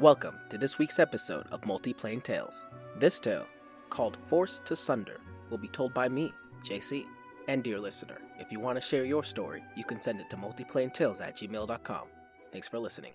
Welcome to this week's episode of Multiplane Tales. This tale, called Forced to Sunder, will be told by me, JC. And dear listener, if you want to share your story, you can send it to multiplanetales at gmail.com. Thanks for listening.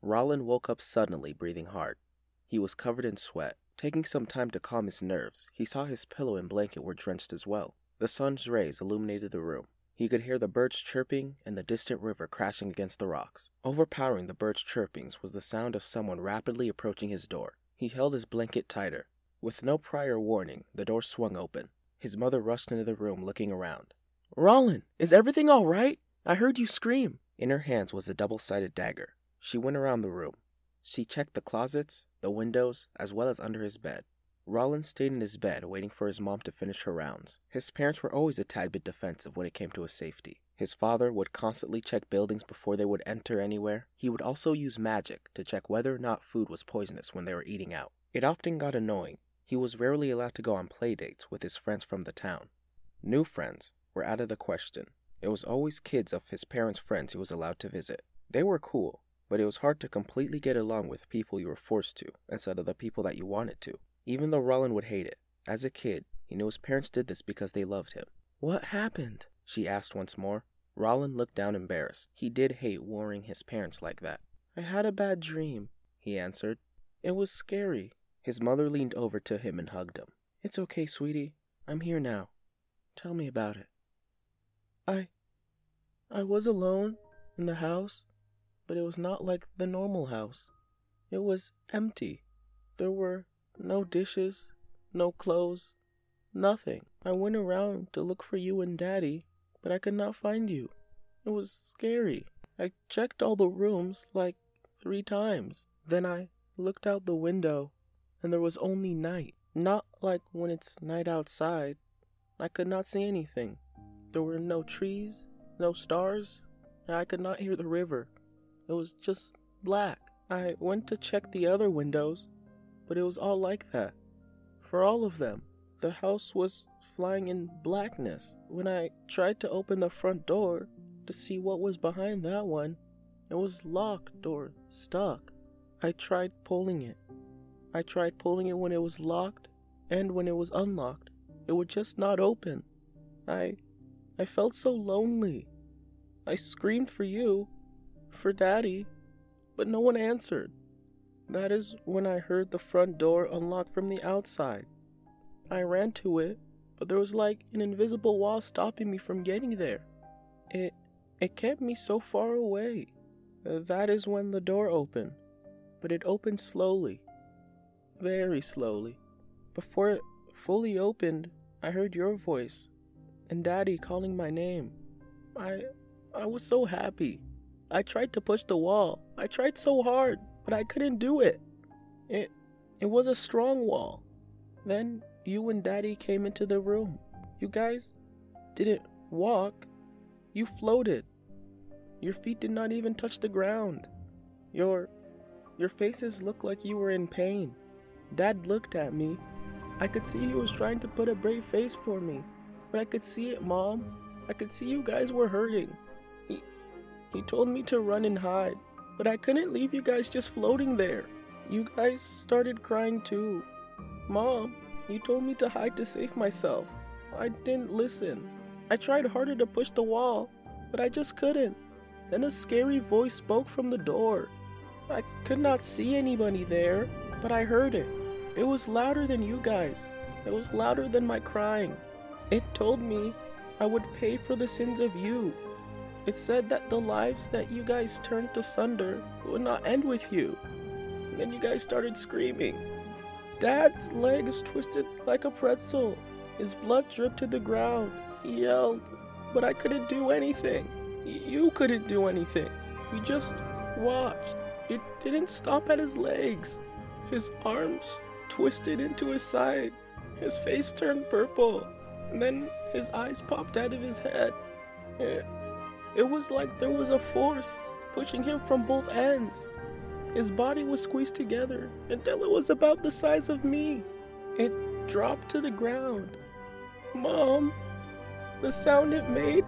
Rollin woke up suddenly, breathing hard. He was covered in sweat. Taking some time to calm his nerves, he saw his pillow and blanket were drenched as well. The sun's rays illuminated the room. He could hear the birds chirping and the distant river crashing against the rocks. Overpowering the birds' chirpings was the sound of someone rapidly approaching his door. He held his blanket tighter. With no prior warning, the door swung open. His mother rushed into the room, looking around. Rollin, is everything all right? I heard you scream. In her hands was a double sided dagger. She went around the room. She checked the closets, the windows, as well as under his bed. Rollins stayed in his bed waiting for his mom to finish her rounds. His parents were always a tad bit defensive when it came to his safety. His father would constantly check buildings before they would enter anywhere. He would also use magic to check whether or not food was poisonous when they were eating out. It often got annoying. He was rarely allowed to go on play dates with his friends from the town. New friends were out of the question. It was always kids of his parents' friends he was allowed to visit. They were cool, but it was hard to completely get along with people you were forced to instead of the people that you wanted to. Even though Rollin would hate it, as a kid, he knew his parents did this because they loved him. What happened? she asked once more. Rollin looked down embarrassed. He did hate worrying his parents like that. I had a bad dream, he answered. It was scary. His mother leaned over to him and hugged him. It's okay, sweetie. I'm here now. Tell me about it. I. I was alone in the house, but it was not like the normal house. It was empty. There were no dishes, no clothes, nothing. I went around to look for you and Daddy, but I could not find you. It was scary. I checked all the rooms like three times. Then I looked out the window, and there was only night. Not like when it's night outside. I could not see anything. There were no trees, no stars, and I could not hear the river. It was just black. I went to check the other windows, but it was all like that. For all of them, the house was flying in blackness. When I tried to open the front door to see what was behind that one, it was locked or stuck. I tried pulling it. I tried pulling it when it was locked and when it was unlocked. It would just not open. I I felt so lonely. I screamed for you, for Daddy, but no one answered. That is when I heard the front door unlock from the outside. I ran to it, but there was like an invisible wall stopping me from getting there. It it kept me so far away. That is when the door opened, but it opened slowly, very slowly. Before it fully opened, I heard your voice and Daddy calling my name. I I was so happy. I tried to push the wall. I tried so hard, but I couldn't do it. It it was a strong wall. Then you and Daddy came into the room. You guys didn't walk. You floated. Your feet did not even touch the ground. Your your faces looked like you were in pain. Dad looked at me. I could see he was trying to put a brave face for me. But I could see it, Mom. I could see you guys were hurting. He he told me to run and hide. But I couldn't leave you guys just floating there. You guys started crying too. Mom, you told me to hide to save myself. I didn't listen. I tried harder to push the wall, but I just couldn't. Then a scary voice spoke from the door. I could not see anybody there, but I heard it. It was louder than you guys. It was louder than my crying. It told me I would pay for the sins of you. It said that the lives that you guys turned to sunder would not end with you. then you guys started screaming. Dad's legs twisted like a pretzel. His blood dripped to the ground. He yelled, but I couldn't do anything. You couldn't do anything. We just watched. It didn't stop at his legs. His arms twisted into his side. His face turned purple. And then his eyes popped out of his head. Eh, It, was like there was a force pushing him from both ends. His body was squeezed together until it was about the size of me. It dropped to the ground. Mom, the sound it made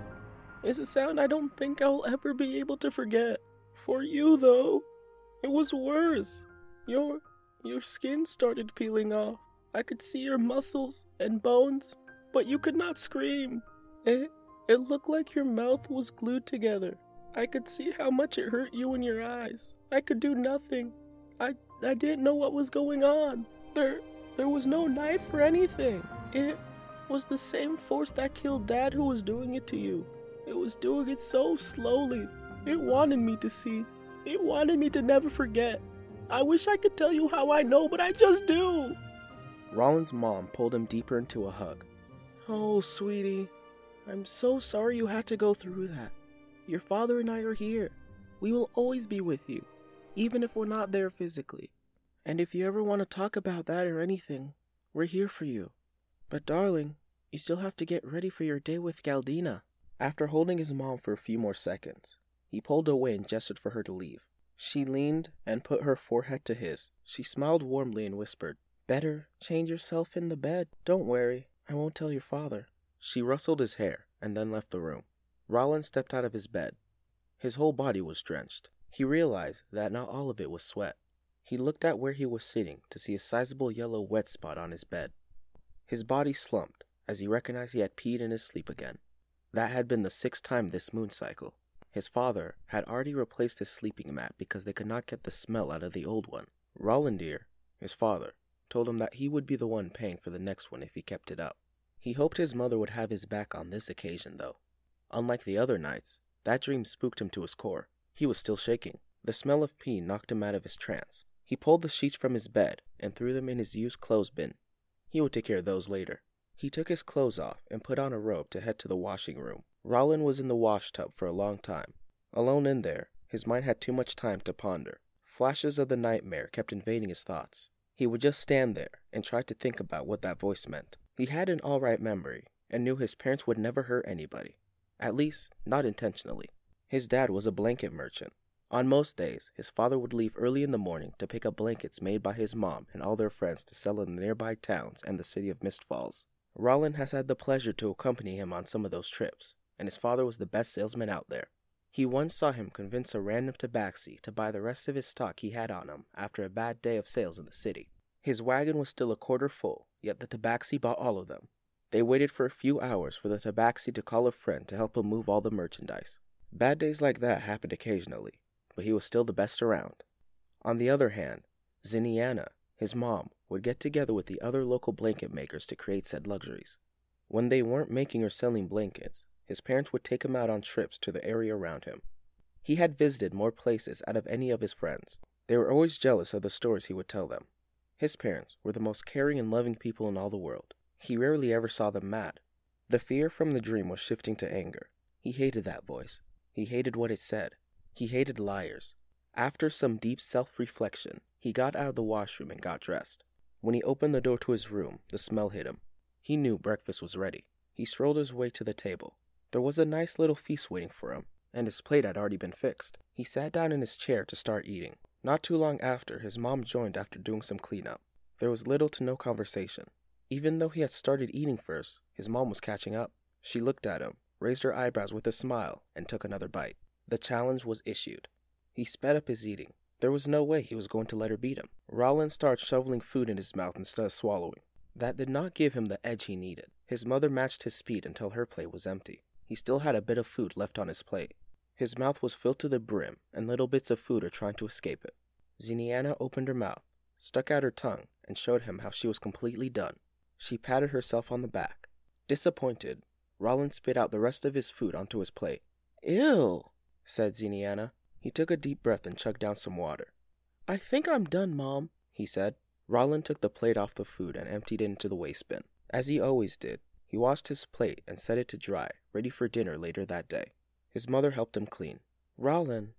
is a sound I don't think I'll ever be able to forget. For you, though, It was worse. Your your skin started peeling off. I could see your muscles and bones, but you could not scream. It it looked like your mouth was glued together. I could see how much it hurt you in your eyes. I could do nothing. I I didn't know what was going on. There there was no knife or anything. It was the same force that killed Dad who was doing it to you. It was doing it so slowly. It wanted me to see. It wanted me to never forget. I wish I could tell you how I know, but I just do. Rollins' mom pulled him deeper into a hug. Oh, sweetie, I'm so sorry you had to go through that. Your father and I are here. We will always be with you, even if we're not there physically. And if you ever want to talk about that or anything, we're here for you. But darling, you still have to get ready for your day with Galdina. After holding his mom for a few more seconds, he pulled away and gestured for her to leave. She leaned and put her forehead to his. She smiled warmly and whispered, Better change yourself in the bed. Don't worry, I won't tell your father. She rustled his hair and then left the room. Rollins stepped out of his bed. His whole body was drenched. He realized that not all of it was sweat. He looked at where he was sitting to see a sizable yellow wet spot on his bed. His body slumped as he recognized he had peed in his sleep again. That had been the sixth time this moon cycle. His father had already replaced his sleeping mat because they could not get the smell out of the old one. Rollandir, his father, told him that he would be the one paying for the next one if he kept it up. He hoped his mother would have his back on this occasion, though. Unlike the other nights, that dream spooked him to his core. He was still shaking. The smell of pee knocked him out of his trance. He pulled the sheets from his bed and threw them in his used clothes bin. He would take care of those later. He took his clothes off and put on a robe to head to the washing room. Rollin was in the wash tub for a long time. Alone in there, his mind had too much time to ponder. Flashes of the nightmare kept invading his thoughts. He would just stand there and try to think about what that voice meant. He had an alright memory and knew his parents would never hurt anybody. At least, not intentionally. His dad was a blanket merchant. On most days, his father would leave early in the morning to pick up blankets made by his mom and all their friends to sell in the nearby towns and the city of Mist Falls. Rollin has had the pleasure to accompany him on some of those trips, and his father was the best salesman out there. He once saw him convince a random tabaxi to buy the rest of his stock he had on him after a bad day of sales in the city. His wagon was still a quarter full, yet the tabaxi bought all of them. They waited for a few hours for the tabaxi to call a friend to help him move all the merchandise. Bad days like that happened occasionally, but he was still the best around. On the other hand, Ziniana, his mom, would get together with the other local blanket makers to create said luxuries. When they weren't making or selling blankets, his parents would take him out on trips to the area around him. He had visited more places out of any of his friends. They were always jealous of the stories he would tell them. His parents were the most caring and loving people in all the world. He rarely ever saw them mad. The fear from the dream was shifting to anger. He hated that voice. He hated what it said. He hated liars. After some deep self reflection, he got out of the washroom and got dressed. When he opened the door to his room, the smell hit him. He knew breakfast was ready. He strolled his way to the table. There was a nice little feast waiting for him, and his plate had already been fixed. He sat down in his chair to start eating. Not too long after, his mom joined after doing some cleanup. There was little to no conversation. Even though he had started eating first, his mom was catching up. She looked at him, raised her eyebrows with a smile, and took another bite. The challenge was issued. He sped up his eating. There was no way he was going to let her beat him. Rollins started shoveling food in his mouth instead of swallowing. That did not give him the edge he needed. His mother matched his speed until her plate was empty. He still had a bit of food left on his plate. His mouth was filled to the brim, and little bits of food are trying to escape it. Ziniana opened her mouth, stuck out her tongue, and showed him how she was completely done. She patted herself on the back. Disappointed, Rollins spit out the rest of his food onto his plate. Ew, said Ziniana. He took a deep breath and chugged down some water. I think I'm done, Mom, he said. Rollin took the plate off the food and emptied it into the waste bin. As he always did, he washed his plate and set it to dry, ready for dinner later that day. His mother helped him clean. Rollin,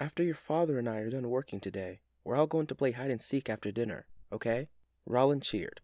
after your father and I are done working today, we're all going to play hide and seek after dinner, okay? Rollin cheered.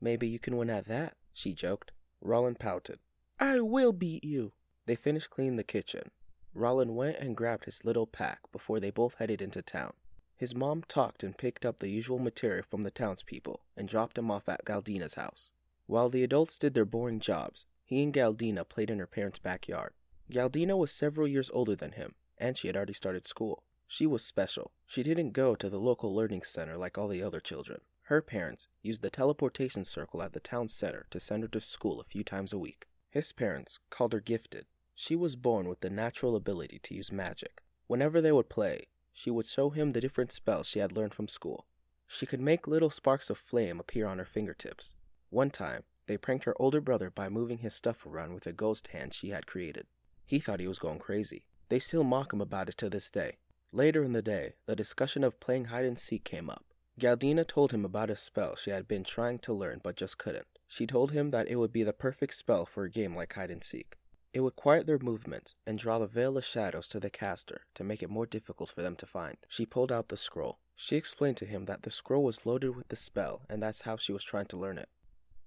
Maybe you can win at that, she joked. Rollin pouted. I will beat you. They finished cleaning the kitchen. Rollin went and grabbed his little pack before they both headed into town. His mom talked and picked up the usual material from the townspeople and dropped him off at Galdina's house. While the adults did their boring jobs, he and Galdina played in her parents' backyard. Galdina was several years older than him, and she had already started school. She was special. She didn't go to the local learning center like all the other children. Her parents used the teleportation circle at the town center to send her to school a few times a week. His parents called her gifted. She was born with the natural ability to use magic. Whenever they would play, she would show him the different spells she had learned from school. She could make little sparks of flame appear on her fingertips. One time, they pranked her older brother by moving his stuff around with a ghost hand she had created. He thought he was going crazy. They still mock him about it to this day. Later in the day, the discussion of playing hide and seek came up. Galdina told him about a spell she had been trying to learn but just couldn't. She told him that it would be the perfect spell for a game like hide and seek. It would quiet their movements and draw the veil of shadows to the caster to make it more difficult for them to find. She pulled out the scroll. She explained to him that the scroll was loaded with the spell and that's how she was trying to learn it.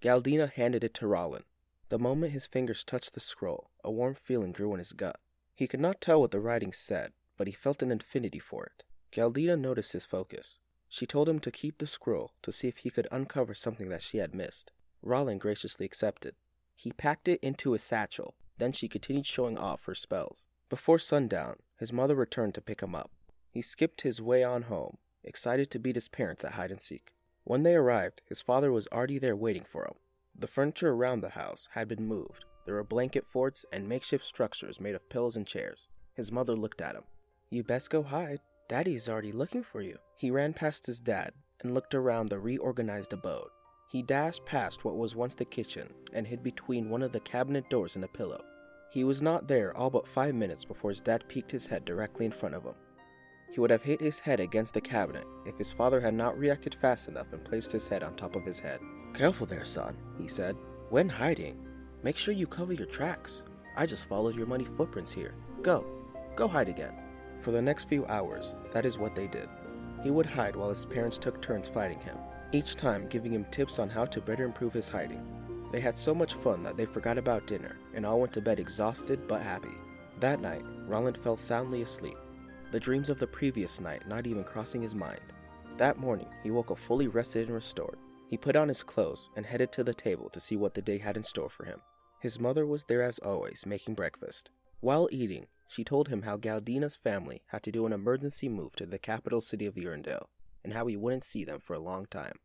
Galdina handed it to Rollin. The moment his fingers touched the scroll, a warm feeling grew in his gut. He could not tell what the writing said, but he felt an affinity for it. Galdina noticed his focus. She told him to keep the scroll to see if he could uncover something that she had missed. Rollin graciously accepted. He packed it into his satchel, then she continued showing off her spells. Before sundown, his mother returned to pick him up. He skipped his way on home, excited to beat his parents at hide and seek. When they arrived, his father was already there waiting for him. The furniture around the house had been moved. There were blanket forts and makeshift structures made of pillows and chairs. His mother looked at him. You best go hide. Daddy is already looking for you. He ran past his dad and looked around the reorganized abode. He dashed past what was once the kitchen and hid between one of the cabinet doors and a pillow. He was not there all but five minutes before his dad peeked his head directly in front of him. He would have hit his head against the cabinet if his father had not reacted fast enough and placed his head on top of his head. Careful there, son, he said. When hiding, make sure you cover your tracks. I just followed your muddy footprints here. Go, go hide again. For the next few hours, that is what they did. He would hide while his parents took turns fighting him, each time giving him tips on how to better improve his hiding. They had so much fun that they forgot about dinner and all went to bed exhausted but happy. That night, Roland fell soundly asleep, the dreams of the previous night not even crossing his mind. That morning, he woke up fully rested and restored. He put on his clothes and headed to the table to see what the day had in store for him. His mother was there as always, making breakfast. While eating, she told him how Galdina's family had to do an emergency move to the capital city of Urindale, and how he wouldn't see them for a long time.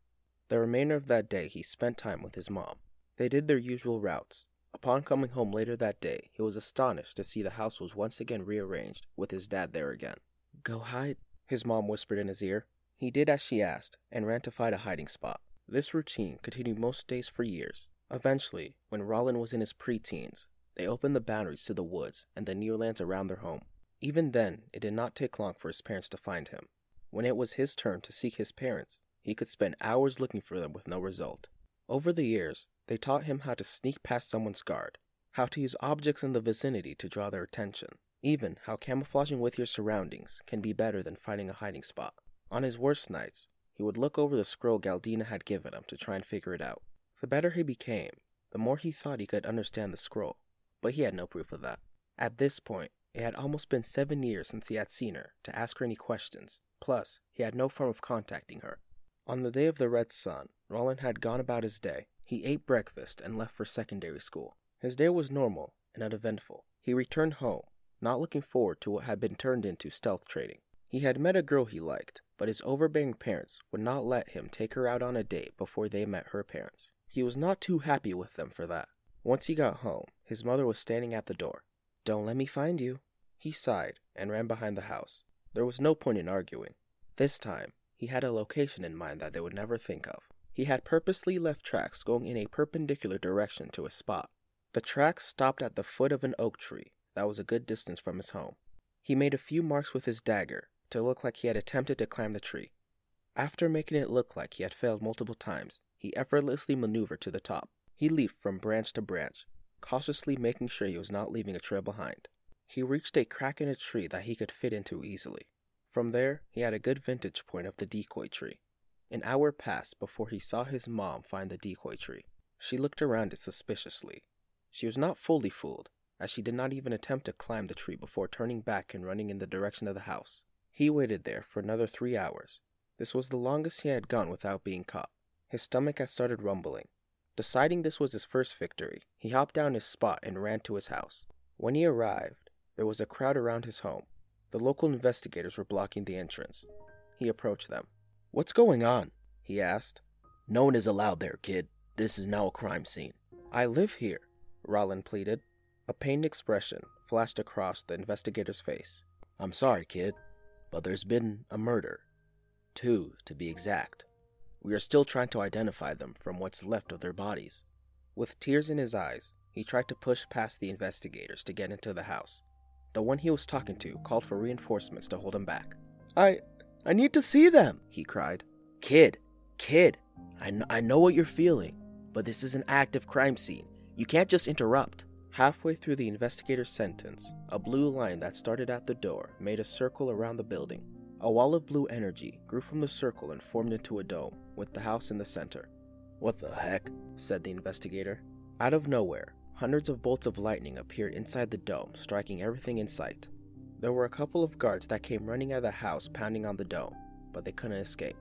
The remainder of that day he spent time with his mom. They did their usual routes. Upon coming home later that day, he was astonished to see the house was once again rearranged, with his dad there again. Go hide, his mom whispered in his ear. He did as she asked, and ran to find a hiding spot. This routine continued most days for years. Eventually, when Rollin was in his preteens, they opened the boundaries to the woods and the nearlands around their home. Even then, it did not take long for his parents to find him. When it was his turn to seek his parents, he could spend hours looking for them with no result. Over the years, they taught him how to sneak past someone's guard, how to use objects in the vicinity to draw their attention, even how camouflaging with your surroundings can be better than finding a hiding spot. On his worst nights, he would look over the scroll Galdina had given him to try and figure it out. The better he became, the more he thought he could understand the scroll, but he had no proof of that. At this point, it had almost been seven years since he had seen her to ask her any questions, plus, he had no form of contacting her. On the day of the Red Sun, Roland had gone about his day. He ate breakfast and left for secondary school. His day was normal and uneventful. He returned home, not looking forward to what had been turned into stealth trading. He had met a girl he liked, but his overbearing parents would not let him take her out on a date before they met her parents. He was not too happy with them for that. Once he got home, his mother was standing at the door. Don't let me find you. He sighed and ran behind the house. There was no point in arguing. This time, he had a location in mind that they would never think of. He had purposely left tracks going in a perpendicular direction to a spot. The tracks stopped at the foot of an oak tree that was a good distance from his home. He made a few marks with his dagger to look like he had attempted to climb the tree. After making it look like he had failed multiple times, he effortlessly maneuvered to the top. He leaped from branch to branch, cautiously making sure he was not leaving a trail behind. He reached a crack in a tree that he could fit into easily. From there, he had a good vantage point of the decoy tree. An hour passed before he saw his mom find the decoy tree. She looked around it suspiciously. She was not fully fooled, as she did not even attempt to climb the tree before turning back and running in the direction of the house. He waited there for another three hours. This was the longest he had gone without being caught. His stomach had started rumbling. Deciding this was his first victory, he hopped down his spot and ran to his house. When he arrived, there was a crowd around his home. The local investigators were blocking the entrance. He approached them. What's going on? he asked. No one is allowed there, kid. This is now a crime scene. I live here, Rollin pleaded. A pained expression flashed across the investigator's face. I'm sorry, kid, but there's been a murder. Two, to be exact. We are still trying to identify them from what's left of their bodies. With tears in his eyes, he tried to push past the investigators to get into the house. The one he was talking to called for reinforcements to hold him back. I. I need to see them, he cried. Kid, kid, I, kn- I know what you're feeling, but this is an active crime scene. You can't just interrupt. Halfway through the investigator's sentence, a blue line that started at the door made a circle around the building. A wall of blue energy grew from the circle and formed into a dome, with the house in the center. What the heck? said the investigator. Out of nowhere, hundreds of bolts of lightning appeared inside the dome, striking everything in sight. There were a couple of guards that came running out of the house, pounding on the dome, but they couldn't escape.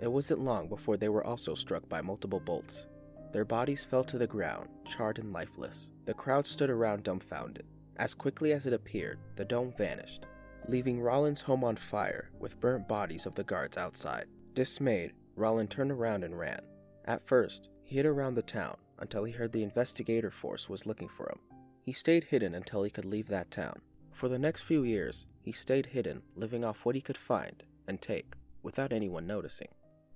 It wasn't long before they were also struck by multiple bolts. Their bodies fell to the ground, charred and lifeless. The crowd stood around dumbfounded. As quickly as it appeared, the dome vanished, leaving Rollin's home on fire with burnt bodies of the guards outside. Dismayed, Rollin turned around and ran. At first, he hid around the town until he heard the investigator force was looking for him. He stayed hidden until he could leave that town. For the next few years, he stayed hidden, living off what he could find and take without anyone noticing.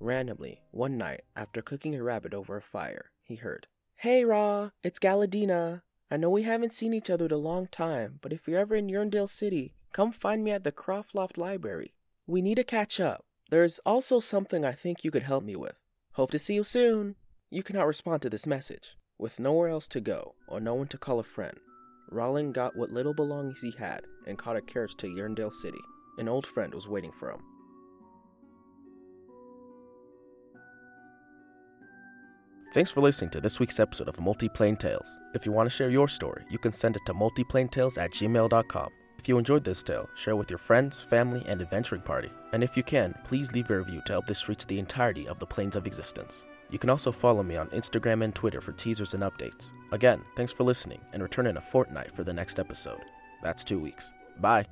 Randomly, one night, after cooking a rabbit over a fire, he heard, Hey, Raw, it's Galadina. I know we haven't seen each other in a long time, but if you're ever in Yerndale City, come find me at the Croftloft Library. We need to catch up. There's also something I think you could help me with. Hope to see you soon. You cannot respond to this message. With nowhere else to go, or no one to call a friend, Rollin got what little belongings he had and caught a carriage to Yerndale City. An old friend was waiting for him. Thanks for listening to this week's episode of Multiplane Tales. If you want to share your story, you can send it to multiplanetales at gmail.com. If you enjoyed this tale, share it with your friends, family, and adventuring party. And if you can, please leave a review to help this reach the entirety of the planes of existence. You can also follow me on Instagram and Twitter for teasers and updates. Again, thanks for listening, and return in a fortnight for the next episode. That's two weeks. Bye.